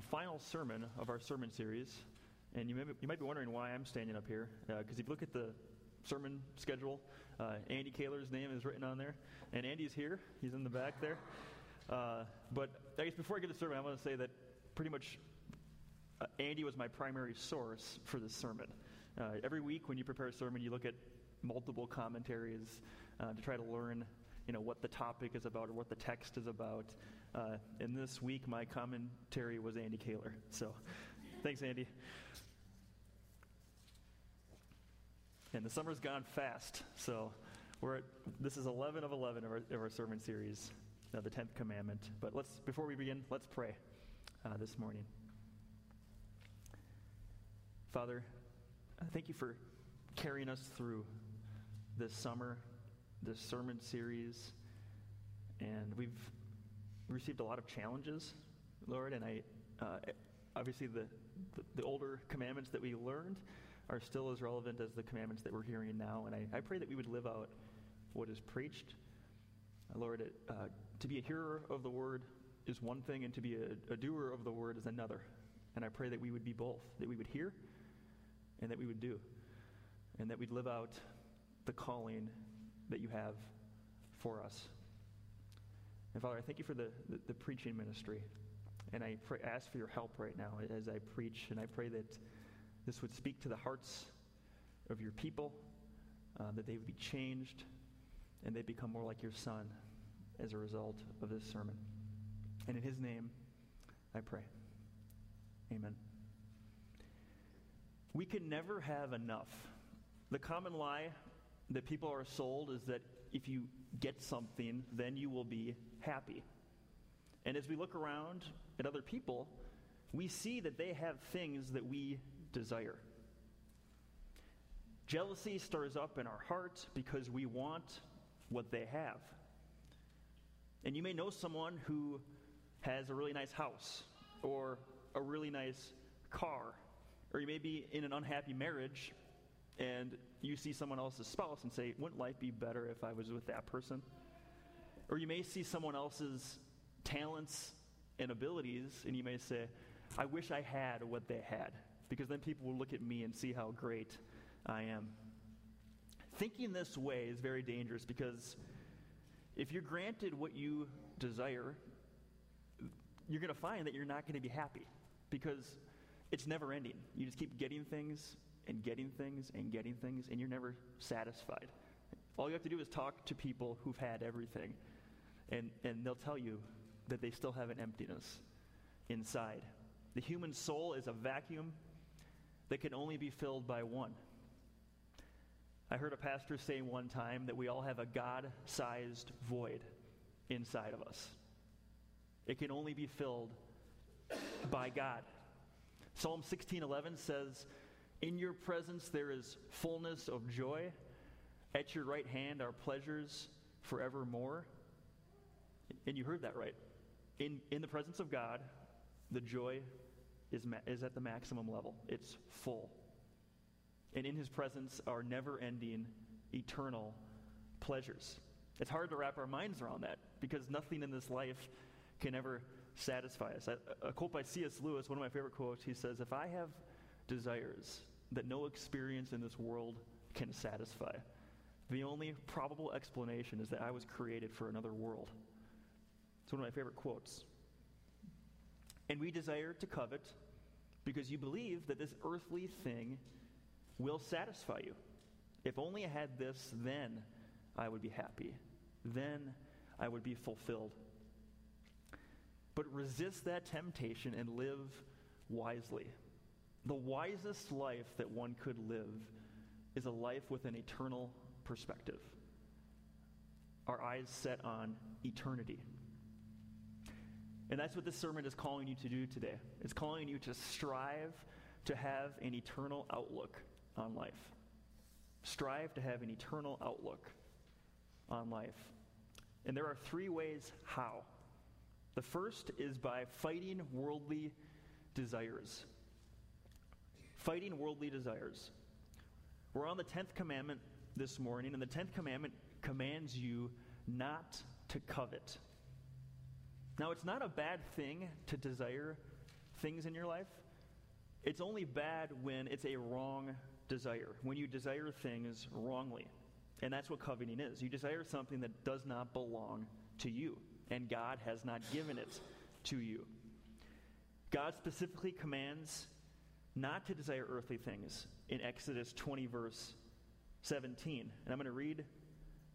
the final sermon of our sermon series. And you, may, you might be wondering why I'm standing up here. Because uh, if you look at the sermon schedule, uh, Andy Kaler's name is written on there. And Andy's here, he's in the back there. Uh, but I guess before I get to the sermon, I want to say that pretty much uh, Andy was my primary source for this sermon. Uh, every week when you prepare a sermon, you look at multiple commentaries uh, to try to learn you know, what the topic is about or what the text is about. Uh, and this week, my commentary was Andy Kaler. So thanks, Andy. And the summer's gone fast. So we're at, this is 11 of 11 of our, of our sermon series, uh, the 10th commandment. But let's, before we begin, let's pray uh, this morning. Father, thank you for carrying us through this summer this sermon series, and we've received a lot of challenges, Lord. And I, uh, obviously, the, the, the older commandments that we learned are still as relevant as the commandments that we're hearing now. And I, I pray that we would live out what is preached. Uh, Lord, uh, to be a hearer of the word is one thing, and to be a, a doer of the word is another. And I pray that we would be both, that we would hear and that we would do, and that we'd live out the calling that you have for us. And Father, I thank you for the, the, the preaching ministry. And I pray, ask for your help right now as I preach. And I pray that this would speak to the hearts of your people, uh, that they would be changed, and they become more like your Son as a result of this sermon. And in his name, I pray. Amen. We can never have enough. The common lie that people are sold is that if you get something, then you will be happy. And as we look around at other people, we see that they have things that we desire. Jealousy stirs up in our hearts because we want what they have. And you may know someone who has a really nice house or a really nice car, or you may be in an unhappy marriage and you see someone else's spouse and say, Wouldn't life be better if I was with that person? Or you may see someone else's talents and abilities, and you may say, I wish I had what they had, because then people will look at me and see how great I am. Thinking this way is very dangerous because if you're granted what you desire, you're going to find that you're not going to be happy because it's never ending. You just keep getting things and getting things and getting things, and you're never satisfied. All you have to do is talk to people who've had everything, and, and they'll tell you that they still have an emptiness inside. The human soul is a vacuum that can only be filled by one. I heard a pastor say one time that we all have a God sized void inside of us. It can only be filled by God. Psalm 16:11 says in your presence there is fullness of joy. At your right hand are pleasures forevermore. And you heard that right. In, in the presence of God, the joy is, ma- is at the maximum level, it's full. And in his presence are never ending, eternal pleasures. It's hard to wrap our minds around that because nothing in this life can ever satisfy us. A, a uh, quote by C.S. Lewis, one of my favorite quotes, he says, If I have desires that no experience in this world can satisfy. The only probable explanation is that I was created for another world. It's one of my favorite quotes. And we desire to covet because you believe that this earthly thing will satisfy you. If only I had this, then I would be happy. Then I would be fulfilled. But resist that temptation and live wisely. The wisest life that one could live is a life with an eternal perspective. Our eyes set on eternity. And that's what this sermon is calling you to do today. It's calling you to strive to have an eternal outlook on life. Strive to have an eternal outlook on life. And there are three ways how. The first is by fighting worldly desires fighting worldly desires. We're on the 10th commandment this morning, and the 10th commandment commands you not to covet. Now, it's not a bad thing to desire things in your life, it's only bad when it's a wrong desire, when you desire things wrongly. And that's what coveting is. You desire something that does not belong to you, and God has not given it to you. God specifically commands not to desire earthly things in Exodus 20, verse 17. And I'm going to read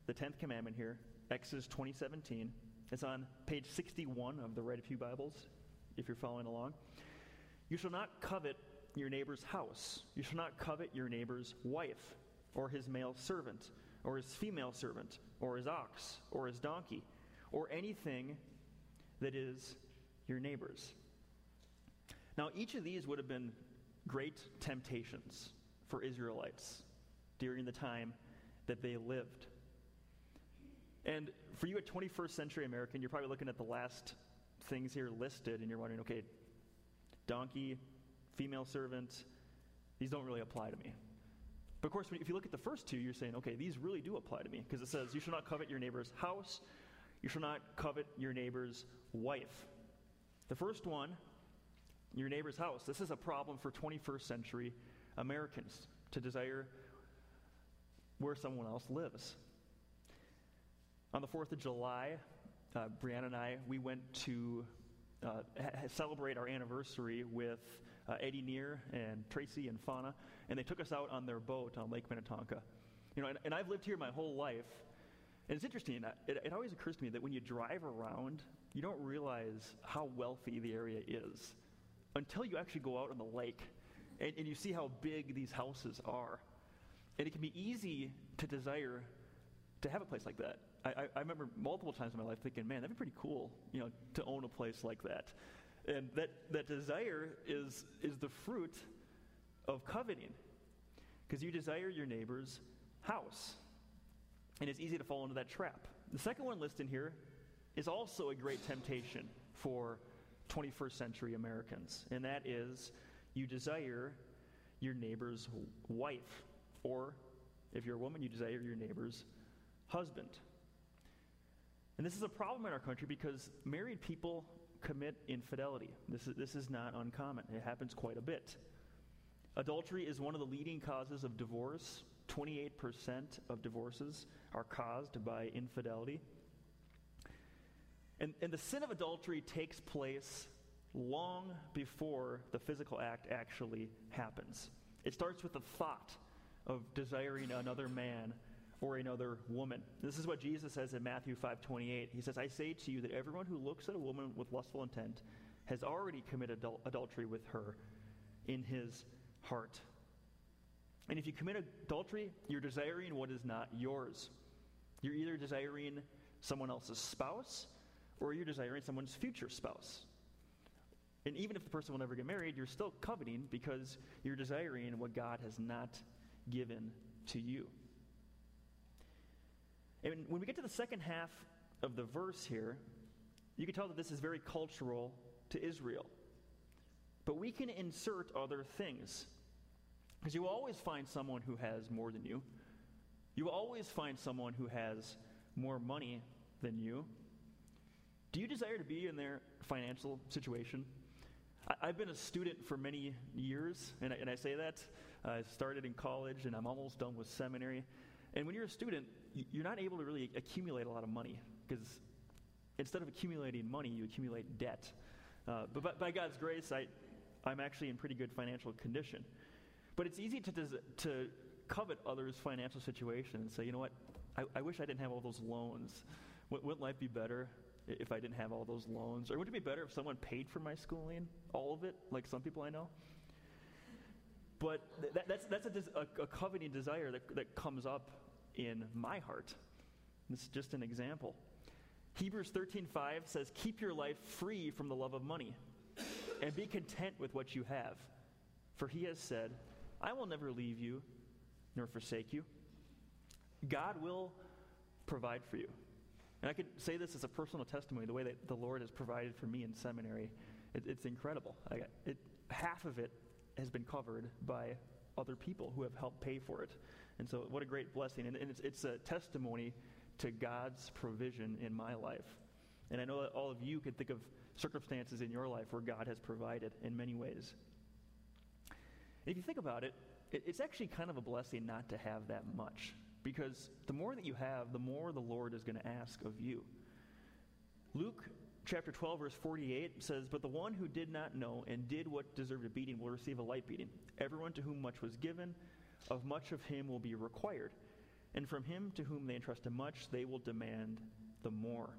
the 10th commandment here, Exodus 20, 17. It's on page 61 of the Red Pew Bibles, if you're following along. You shall not covet your neighbor's house. You shall not covet your neighbor's wife, or his male servant, or his female servant, or his ox, or his donkey, or anything that is your neighbor's. Now, each of these would have been great temptations for Israelites during the time that they lived. And for you, a 21st century American, you're probably looking at the last things here listed and you're wondering, okay, donkey, female servant, these don't really apply to me. But of course, if you look at the first two, you're saying, okay, these really do apply to me because it says, you shall not covet your neighbor's house, you shall not covet your neighbor's wife. The first one, your neighbor's house. This is a problem for 21st century Americans to desire where someone else lives. On the 4th of July, uh, Brianna and I, we went to uh, ha- celebrate our anniversary with uh, Eddie Neer and Tracy and Fauna, and they took us out on their boat on Lake Minnetonka. You know, and, and I've lived here my whole life, and it's interesting. Uh, it, it always occurs to me that when you drive around, you don't realize how wealthy the area is until you actually go out on the lake and, and you see how big these houses are. And it can be easy to desire to have a place like that. I, I, remember multiple times in my life thinking, man, that'd be pretty cool, you know, to own a place like that. And that, that desire is, is the fruit of coveting. Because you desire your neighbor's house. And it's easy to fall into that trap. The second one listed here is also a great temptation for 21st century Americans, and that is you desire your neighbor's wife, or if you're a woman, you desire your neighbor's husband. And this is a problem in our country because married people commit infidelity. This is, this is not uncommon, it happens quite a bit. Adultery is one of the leading causes of divorce. 28% of divorces are caused by infidelity. And, and the sin of adultery takes place long before the physical act actually happens. It starts with the thought of desiring another man or another woman. This is what Jesus says in Matthew 5:28. He says, "I say to you that everyone who looks at a woman with lustful intent has already committed adul- adultery with her in his heart." And if you commit adultery, you're desiring what is not yours. You're either desiring someone else's spouse or you're desiring someone's future spouse. And even if the person will never get married, you're still coveting because you're desiring what God has not given to you. And when we get to the second half of the verse here, you can tell that this is very cultural to Israel. But we can insert other things. Because you will always find someone who has more than you. You will always find someone who has more money than you. Do you desire to be in their financial situation? I, have been a student for many years, and I, and I say that. I started in college, and I'm almost done with seminary. And when you're a student, you're not able to really accumulate a lot of money because instead of accumulating money, you accumulate debt. Uh, but by, by, God's grace, I, I'm actually in pretty good financial condition. But it's easy to, des- to covet others' financial situation and say, you know what, I, I wish I didn't have all those loans. wouldn't life be better? If I didn't have all those loans? Or would it be better if someone paid for my schooling, all of it, like some people I know? But that, that's, that's a, a, a coveting desire that, that comes up in my heart. This is just an example. Hebrews 13:5 says, "Keep your life free from the love of money, and be content with what you have, for he has said, I will never leave you nor forsake you." God will provide for you. And I could say this as a personal testimony the way that the Lord has provided for me in seminary. It, it's incredible. I, it, half of it has been covered by other people who have helped pay for it. And so, what a great blessing. And, and it's, it's a testimony to God's provision in my life. And I know that all of you could think of circumstances in your life where God has provided in many ways. If you think about it, it's actually kind of a blessing not to have that much because the more that you have, the more the Lord is going to ask of you. Luke chapter 12, verse 48 says, But the one who did not know and did what deserved a beating will receive a light beating. Everyone to whom much was given, of much of him will be required. And from him to whom they entrusted much, they will demand the more.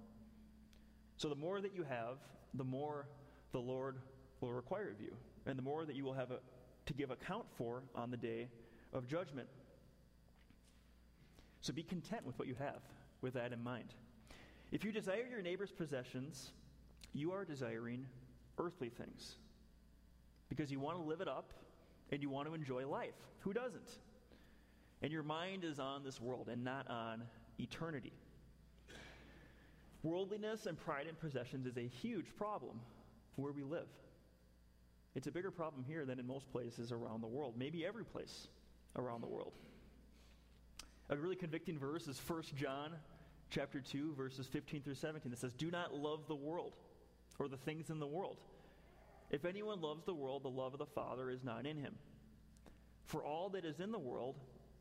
So the more that you have, the more the Lord will require of you, and the more that you will have a, to give account for on the day of judgment. So be content with what you have, with that in mind. If you desire your neighbor's possessions, you are desiring earthly things because you want to live it up and you want to enjoy life. Who doesn't? And your mind is on this world and not on eternity. Worldliness and pride in possessions is a huge problem where we live. It's a bigger problem here than in most places around the world, maybe every place around the world. A really convicting verse is 1 John chapter 2 verses 15 through 17 that says, "Do not love the world or the things in the world. If anyone loves the world, the love of the Father is not in him. For all that is in the world,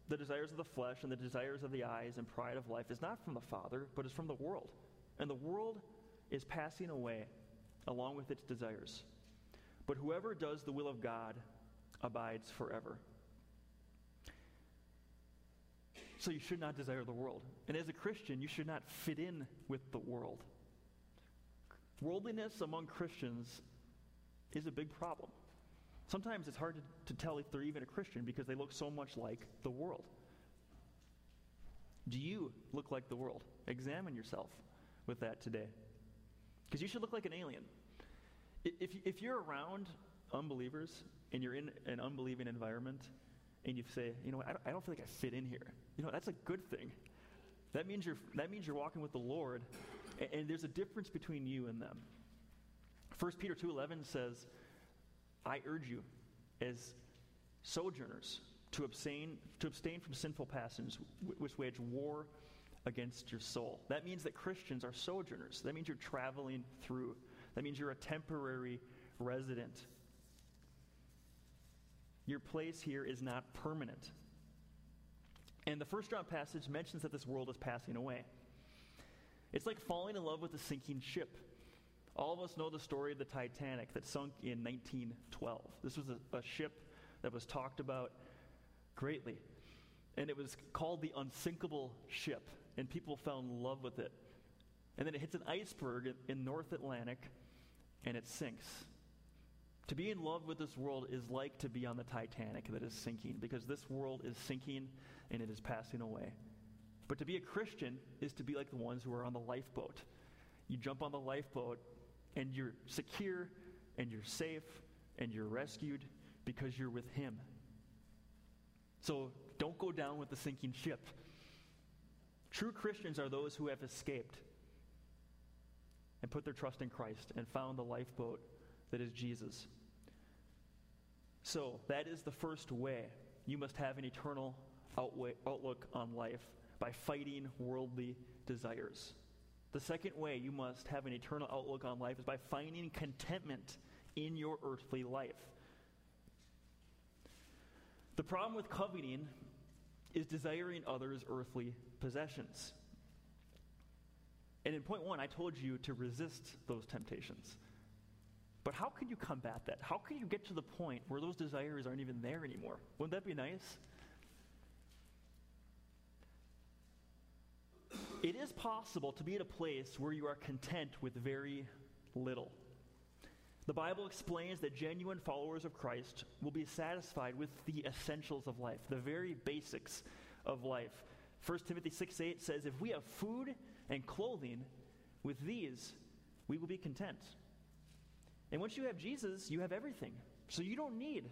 the desires of the flesh and the desires of the eyes and pride of life is not from the Father, but is from the world. And the world is passing away along with its desires. But whoever does the will of God abides forever. So you should not desire the world. And as a Christian, you should not fit in with the world. Worldliness among Christians is a big problem. Sometimes it's hard to, to tell if they're even a Christian because they look so much like the world. Do you look like the world? Examine yourself with that today. Because you should look like an alien. If, if you're around unbelievers and you're in an unbelieving environment and you say, you know, I don't, I don't feel like I fit in here, you know, that's a good thing. That means you're, that means you're walking with the Lord, and, and there's a difference between you and them. 1 Peter 2.11 says, I urge you, as sojourners, to abstain, to abstain from sinful passions which wage war against your soul. That means that Christians are sojourners. That means you're traveling through. That means you're a temporary resident. Your place here is not permanent. And the first John passage mentions that this world is passing away. It's like falling in love with a sinking ship. All of us know the story of the Titanic that sunk in 1912. This was a, a ship that was talked about greatly. And it was called the unsinkable ship and people fell in love with it. And then it hits an iceberg in North Atlantic and it sinks. To be in love with this world is like to be on the Titanic that is sinking because this world is sinking and it is passing away. But to be a Christian is to be like the ones who are on the lifeboat. You jump on the lifeboat and you're secure and you're safe and you're rescued because you're with Him. So don't go down with the sinking ship. True Christians are those who have escaped and put their trust in Christ and found the lifeboat that is Jesus. So, that is the first way you must have an eternal outlook on life by fighting worldly desires. The second way you must have an eternal outlook on life is by finding contentment in your earthly life. The problem with coveting is desiring others' earthly possessions. And in point one, I told you to resist those temptations. But how can you combat that? How can you get to the point where those desires aren't even there anymore? Wouldn't that be nice? It is possible to be at a place where you are content with very little. The Bible explains that genuine followers of Christ will be satisfied with the essentials of life, the very basics of life. 1 Timothy 6 8 says, If we have food and clothing, with these we will be content. And once you have Jesus, you have everything. So you don't need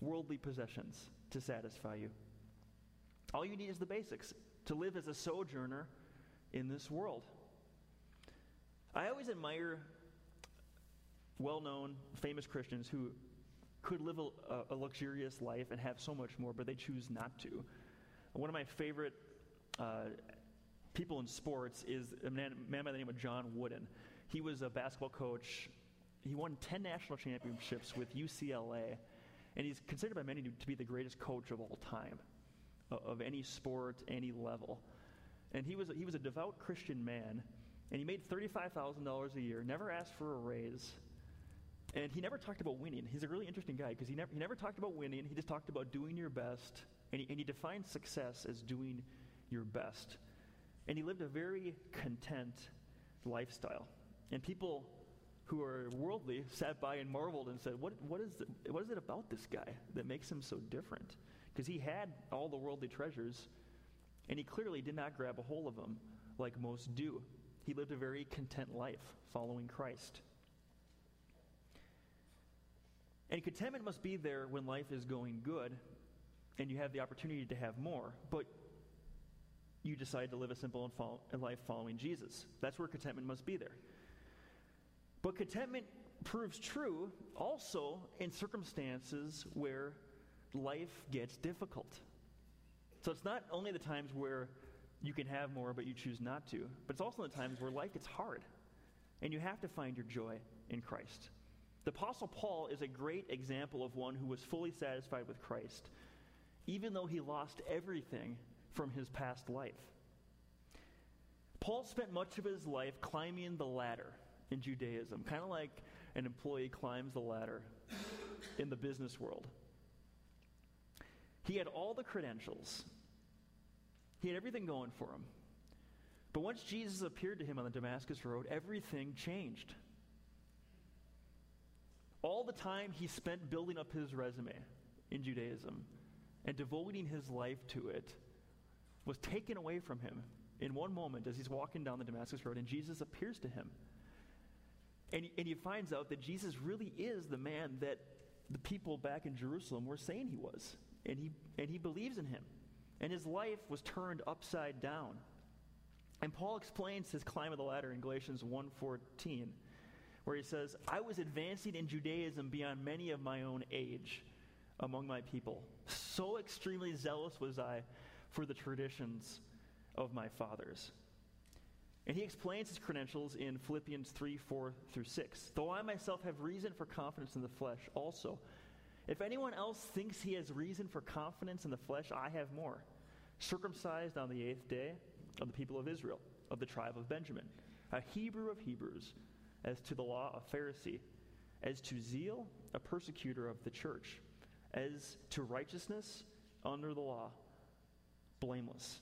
worldly possessions to satisfy you. All you need is the basics to live as a sojourner in this world. I always admire well known, famous Christians who could live a, a, luxurious life and have so much more, but they choose not to. One of my favorite uh, people in sports is a man, man, by the name of John Wooden. He was a basketball coach. He won 10 national championships with UCLA, and he's considered by many to be the greatest coach of all time, of any sport, any level. And he was, he was a devout Christian man, and he made $35,000 a year, never asked for a raise, and he never talked about winning. He's a really interesting guy because he never, he never talked about winning. He just talked about doing your best. And he, and he defined success as doing your best. And he lived a very content lifestyle. And people who are worldly sat by and marveled and said, What, what, is, it, what is it about this guy that makes him so different? Because he had all the worldly treasures, and he clearly did not grab a hold of them like most do. He lived a very content life following Christ. And contentment must be there when life is going good and you have the opportunity to have more, but you decide to live a simple and follow, life following Jesus. That's where contentment must be there. But contentment proves true also in circumstances where life gets difficult. So it's not only the times where you can have more but you choose not to, but it's also the times where life gets hard and you have to find your joy in Christ. The Apostle Paul is a great example of one who was fully satisfied with Christ, even though he lost everything from his past life. Paul spent much of his life climbing the ladder in Judaism, kind of like an employee climbs the ladder in the business world. He had all the credentials, he had everything going for him. But once Jesus appeared to him on the Damascus Road, everything changed. All the time he spent building up his resume in Judaism and devoting his life to it was taken away from him in one moment as he's walking down the Damascus Road, and Jesus appears to him. And, and he finds out that Jesus really is the man that the people back in Jerusalem were saying he was. And he, and he believes in him. And his life was turned upside down. And Paul explains his climb of the ladder in Galatians 1.14 where he says, I was advancing in Judaism beyond many of my own age among my people. So extremely zealous was I for the traditions of my fathers. And he explains his credentials in Philippians 3 4 through 6. Though I myself have reason for confidence in the flesh also. If anyone else thinks he has reason for confidence in the flesh, I have more. Circumcised on the eighth day of the people of Israel, of the tribe of Benjamin, a Hebrew of Hebrews as to the law, a Pharisee, as to zeal, a persecutor of the church, as to righteousness, under the law, blameless.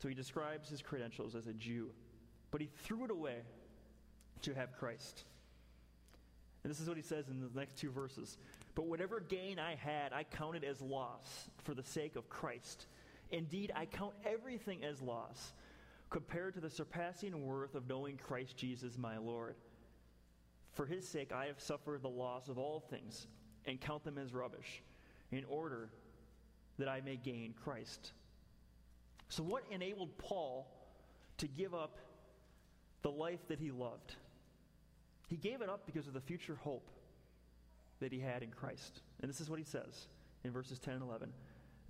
So he describes his credentials as a Jew, but he threw it away to have Christ. And this is what he says in the next two verses. But whatever gain I had, I counted as loss for the sake of Christ. Indeed, I count everything as loss compared to the surpassing worth of knowing Christ Jesus my Lord. For his sake, I have suffered the loss of all things and count them as rubbish, in order that I may gain Christ. So, what enabled Paul to give up the life that he loved? He gave it up because of the future hope that he had in Christ. And this is what he says in verses 10 and 11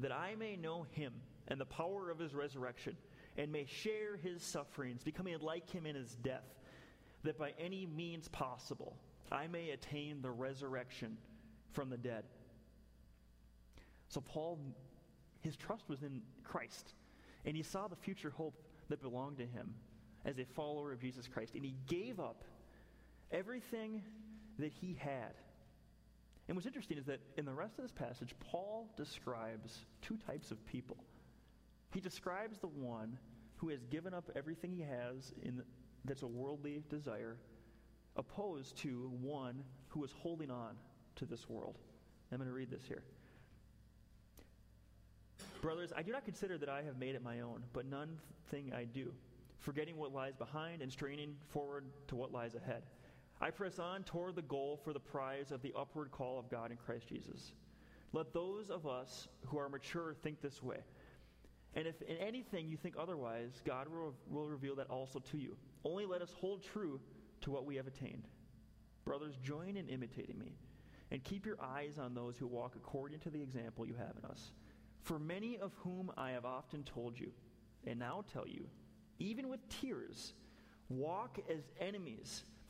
that I may know him and the power of his resurrection and may share his sufferings, becoming like him in his death, that by any means possible I may attain the resurrection from the dead. So, Paul, his trust was in Christ, and he saw the future hope that belonged to him as a follower of Jesus Christ, and he gave up everything that he had. And what's interesting is that in the rest of this passage, Paul describes two types of people. He describes the one who has given up everything he has in, that's a worldly desire, opposed to one who is holding on to this world. I'm going to read this here. Brothers, I do not consider that I have made it my own, but none thing I do, forgetting what lies behind and straining forward to what lies ahead. I press on toward the goal for the prize of the upward call of God in Christ Jesus. Let those of us who are mature think this way. And if in anything you think otherwise, God will, will reveal that also to you. Only let us hold true to what we have attained. Brothers, join in imitating me, and keep your eyes on those who walk according to the example you have in us. For many of whom I have often told you, and now tell you, even with tears, walk as enemies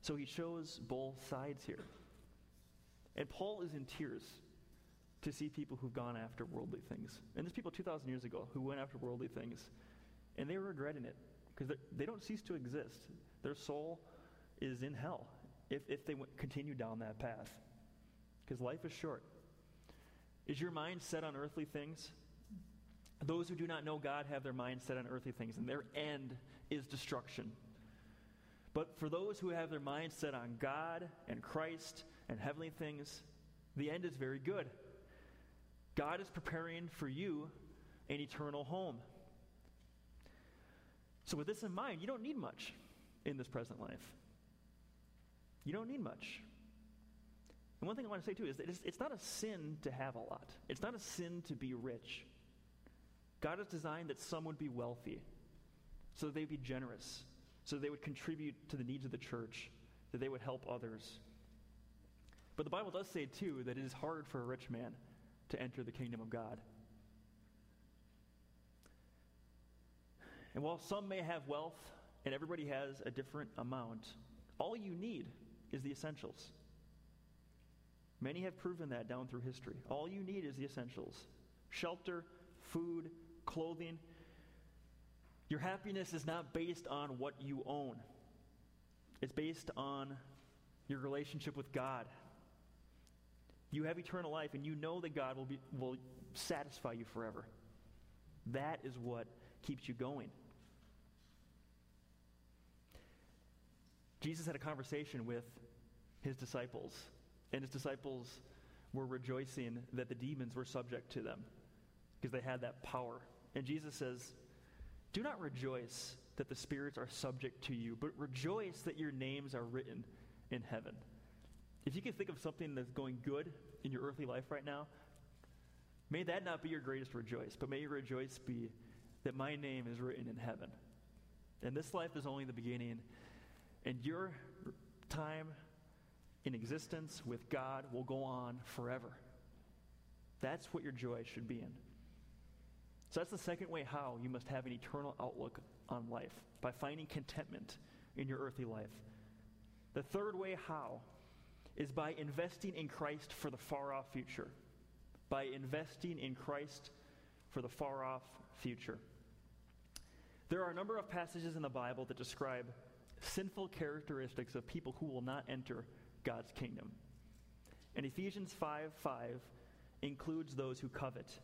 So he shows both sides here. And Paul is in tears to see people who've gone after worldly things. And there's people 2,000 years ago who went after worldly things, and they were regretting it because they don't cease to exist. Their soul is in hell if, if they continue down that path because life is short. Is your mind set on earthly things? Those who do not know God have their mind set on earthly things, and their end is destruction. But for those who have their mind set on God and Christ and heavenly things, the end is very good. God is preparing for you an eternal home. So, with this in mind, you don't need much in this present life. You don't need much. And one thing I want to say too is that it's, it's not a sin to have a lot, it's not a sin to be rich. God has designed that some would be wealthy, so that they'd be generous, so that they would contribute to the needs of the church, that they would help others. But the Bible does say, too, that it is hard for a rich man to enter the kingdom of God. And while some may have wealth and everybody has a different amount, all you need is the essentials. Many have proven that down through history. All you need is the essentials shelter, food, clothing. Your happiness is not based on what you own, it's based on your relationship with God. You have eternal life, and you know that God will, be, will satisfy you forever. That is what keeps you going. Jesus had a conversation with his disciples, and his disciples were rejoicing that the demons were subject to them because they had that power. And Jesus says, Do not rejoice that the spirits are subject to you, but rejoice that your names are written in heaven. If you can think of something that's going good in your earthly life right now, may that not be your greatest rejoice, but may your rejoice be that my name is written in heaven. And this life is only the beginning, and your time in existence with God will go on forever. That's what your joy should be in. So that's the second way how you must have an eternal outlook on life by finding contentment in your earthly life. The third way how is by investing in Christ for the far off future. By investing in Christ for the far off future. There are a number of passages in the Bible that describe sinful characteristics of people who will not enter God's kingdom. And Ephesians 5 5 includes those who covet.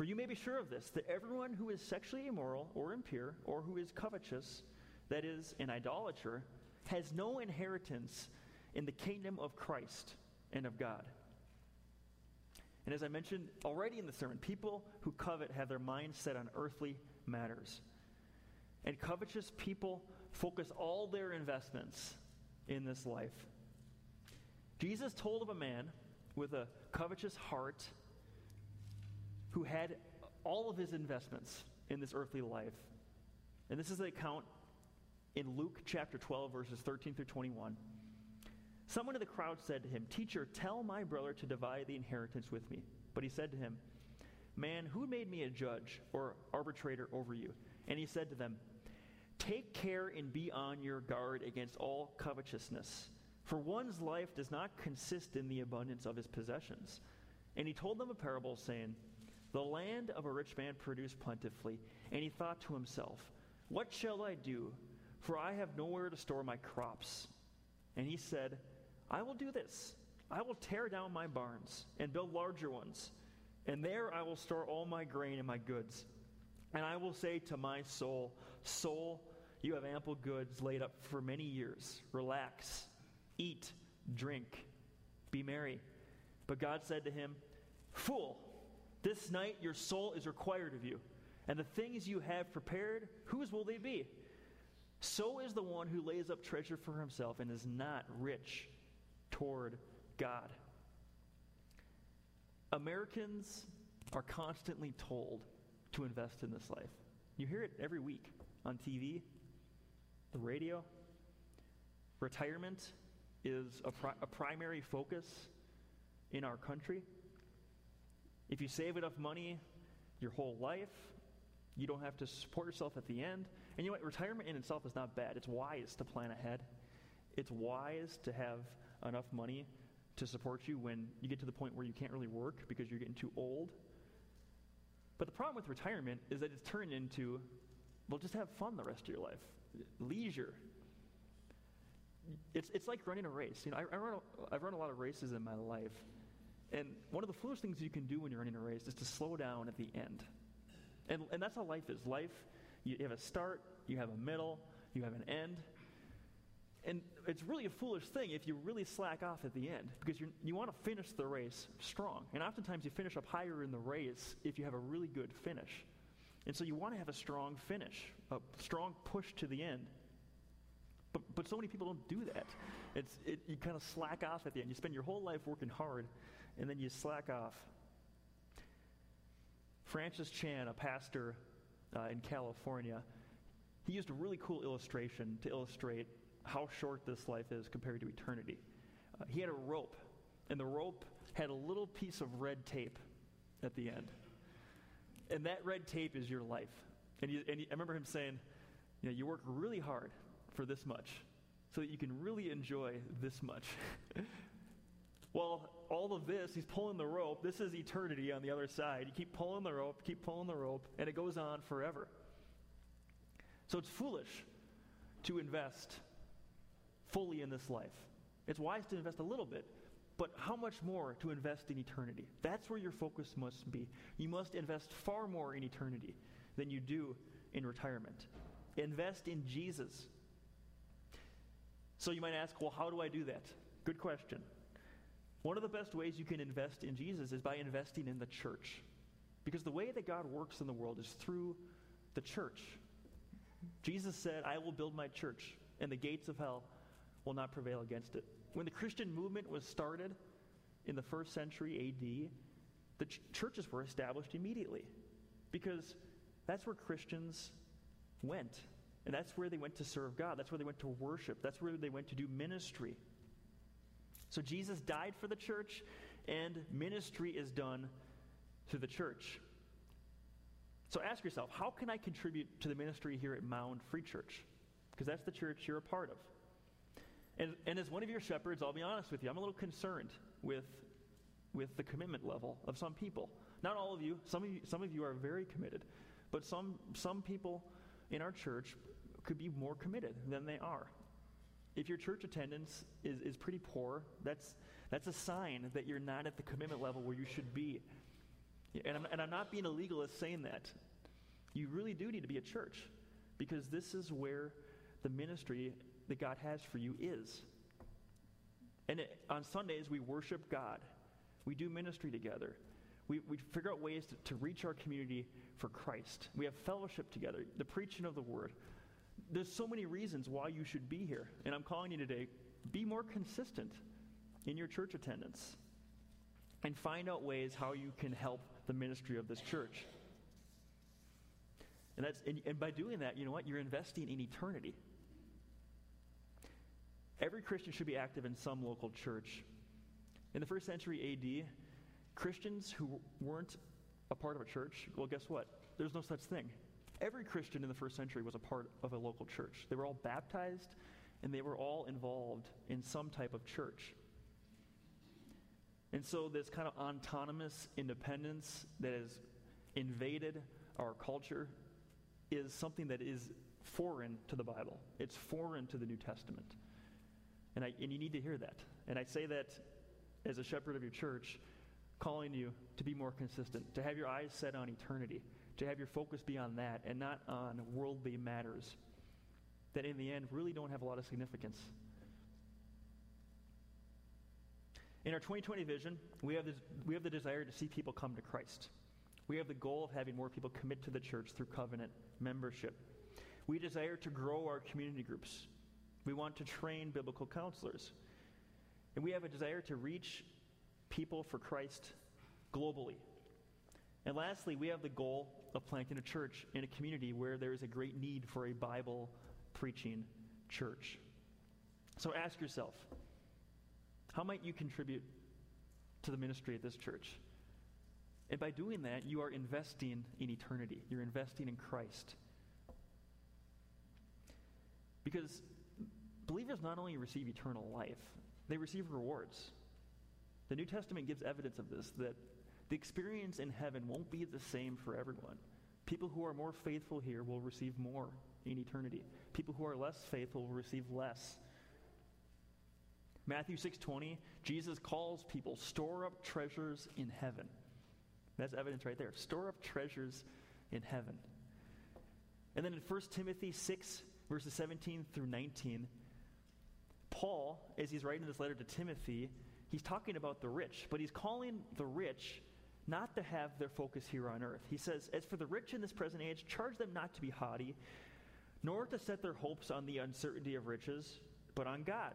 For you may be sure of this, that everyone who is sexually immoral or impure, or who is covetous, that is, an idolater, has no inheritance in the kingdom of Christ and of God. And as I mentioned already in the sermon, people who covet have their minds set on earthly matters. And covetous people focus all their investments in this life. Jesus told of a man with a covetous heart who had all of his investments in this earthly life. And this is the account in Luke chapter 12, verses 13 through 21. Someone in the crowd said to him, Teacher, tell my brother to divide the inheritance with me. But he said to him, Man, who made me a judge or arbitrator over you? And he said to them, Take care and be on your guard against all covetousness, for one's life does not consist in the abundance of his possessions. And he told them a parable, saying, the land of a rich man produced plentifully, and he thought to himself, What shall I do? For I have nowhere to store my crops. And he said, I will do this. I will tear down my barns and build larger ones, and there I will store all my grain and my goods. And I will say to my soul, Soul, you have ample goods laid up for many years. Relax, eat, drink, be merry. But God said to him, Fool, this night your soul is required of you. And the things you have prepared, whose will they be? So is the one who lays up treasure for himself and is not rich toward God. Americans are constantly told to invest in this life. You hear it every week on TV, the radio. Retirement is a, pri- a primary focus in our country. If you save enough money your whole life, you don't have to support yourself at the end. And you know what? Retirement in itself is not bad. It's wise to plan ahead. It's wise to have enough money to support you when you get to the point where you can't really work because you're getting too old. But the problem with retirement is that it's turned into, well, just have fun the rest of your life, leisure. It's, it's like running a race. You know, I, I run a, I've run a lot of races in my life. And one of the foolish things you can do when you're running a race is to slow down at the end. And, and that's how life is. Life, you have a start, you have a middle, you have an end. And it's really a foolish thing if you really slack off at the end because you you want to finish the race strong. And oftentimes you finish up higher in the race if you have a really good finish. And so you want to have a strong finish, a strong push to the end. But, but so many people don't do that. It's, it, you kind of slack off at the end. You spend your whole life working hard, and then you slack off. Francis Chan, a pastor uh, in California, he used a really cool illustration to illustrate how short this life is compared to eternity. Uh, he had a rope, and the rope had a little piece of red tape at the end. And that red tape is your life. And, and I remember him saying, you know, you work really hard for this much so that you can really enjoy this much. well, all of this, he's pulling the rope. This is eternity on the other side. You keep pulling the rope, keep pulling the rope, and it goes on forever. So it's foolish to invest fully in this life. It's wise to invest a little bit, but how much more to invest in eternity? That's where your focus must be. You must invest far more in eternity than you do in retirement. Invest in Jesus. So you might ask, well, how do I do that? Good question. One of the best ways you can invest in Jesus is by investing in the church. Because the way that God works in the world is through the church. Jesus said, I will build my church, and the gates of hell will not prevail against it. When the Christian movement was started in the first century AD, the ch- churches were established immediately because that's where Christians went. And that's where they went to serve God. That's where they went to worship. That's where they went to do ministry. So Jesus died for the church, and ministry is done through the church. So ask yourself, how can I contribute to the ministry here at Mound Free Church? Because that's the church you're a part of. And, and as one of your shepherds, I'll be honest with you, I'm a little concerned with, with the commitment level of some people. Not all of you. Some of you, some of you are very committed. But some, some people in our church could be more committed than they are. If your church attendance is, is pretty poor, that's, that's a sign that you're not at the commitment level where you should be. And I'm, and I'm not being a legalist saying that. You really do need to be a church because this is where the ministry that God has for you is. And it, on Sundays, we worship God, we do ministry together. We, we figure out ways to, to reach our community for Christ. We have fellowship together, the preaching of the word. There's so many reasons why you should be here. And I'm calling you today be more consistent in your church attendance and find out ways how you can help the ministry of this church. And, that's, and, and by doing that, you know what? You're investing in eternity. Every Christian should be active in some local church. In the first century AD, Christians who weren't a part of a church, well, guess what? There's no such thing. Every Christian in the first century was a part of a local church. They were all baptized and they were all involved in some type of church. And so, this kind of autonomous independence that has invaded our culture is something that is foreign to the Bible. It's foreign to the New Testament. And, I, and you need to hear that. And I say that as a shepherd of your church, calling you to be more consistent, to have your eyes set on eternity, to have your focus be on that and not on worldly matters that in the end really don't have a lot of significance. In our 2020 vision, we have, this, we have the desire to see people come to Christ. We have the goal of having more people commit to the church through covenant membership. We desire to grow our community groups. We want to train biblical counselors. And we have a desire to reach people for Christ globally. And lastly, we have the goal of planting a church in a community where there is a great need for a Bible preaching church. So ask yourself how might you contribute to the ministry of this church? And by doing that, you are investing in eternity, you're investing in Christ. Because believers not only receive eternal life, they receive rewards. The New Testament gives evidence of this that the experience in heaven won't be the same for everyone. People who are more faithful here will receive more in eternity. People who are less faithful will receive less. Matthew 6:20, Jesus calls people store up treasures in heaven. That's evidence right there. Store up treasures in heaven. And then in 1 Timothy 6 verses 17 through 19, Paul, as he's writing this letter to Timothy, he's talking about the rich, but he's calling the rich not to have their focus here on earth. He says, As for the rich in this present age, charge them not to be haughty, nor to set their hopes on the uncertainty of riches, but on God,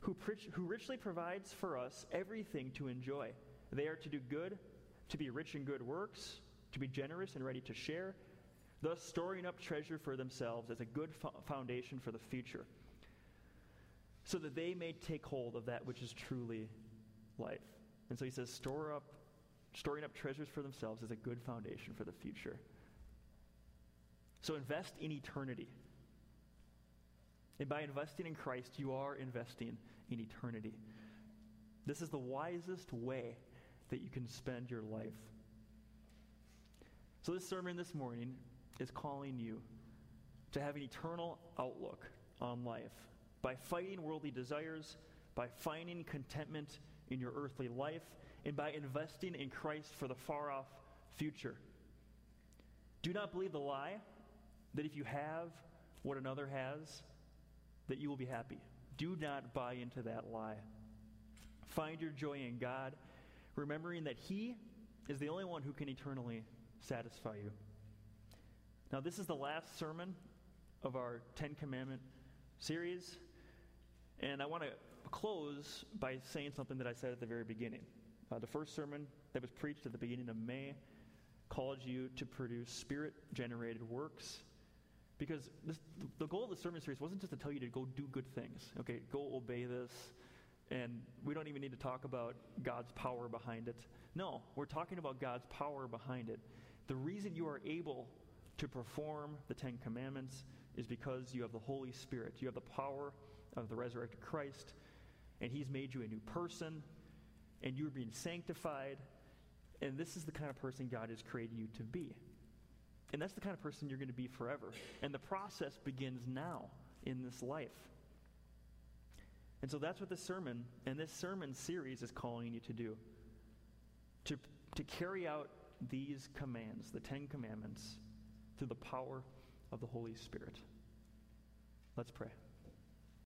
who, who richly provides for us everything to enjoy. They are to do good, to be rich in good works, to be generous and ready to share, thus storing up treasure for themselves as a good fo- foundation for the future, so that they may take hold of that which is truly life. And so he says, store up, storing up treasures for themselves is a good foundation for the future. So invest in eternity. And by investing in Christ, you are investing in eternity. This is the wisest way that you can spend your life. So, this sermon this morning is calling you to have an eternal outlook on life by fighting worldly desires, by finding contentment in your earthly life, and by investing in Christ for the far off future. Do not believe the lie that if you have what another has, that you will be happy. Do not buy into that lie. Find your joy in God, remembering that He is the only one who can eternally satisfy you. Now, this is the last sermon of our Ten Commandment series, and I want to close by saying something that I said at the very beginning. Uh, the first sermon that was preached at the beginning of May called you to produce spirit generated works. Because this, the goal of the sermon series wasn't just to tell you to go do good things. Okay, go obey this, and we don't even need to talk about God's power behind it. No, we're talking about God's power behind it. The reason you are able to perform the Ten Commandments is because you have the Holy Spirit. You have the power of the resurrected Christ, and He's made you a new person, and you're being sanctified. And this is the kind of person God has created you to be. And that's the kind of person you're going to be forever. And the process begins now in this life. And so that's what this sermon and this sermon series is calling you to do to, to carry out these commands, the Ten Commandments, through the power of the Holy Spirit. Let's pray.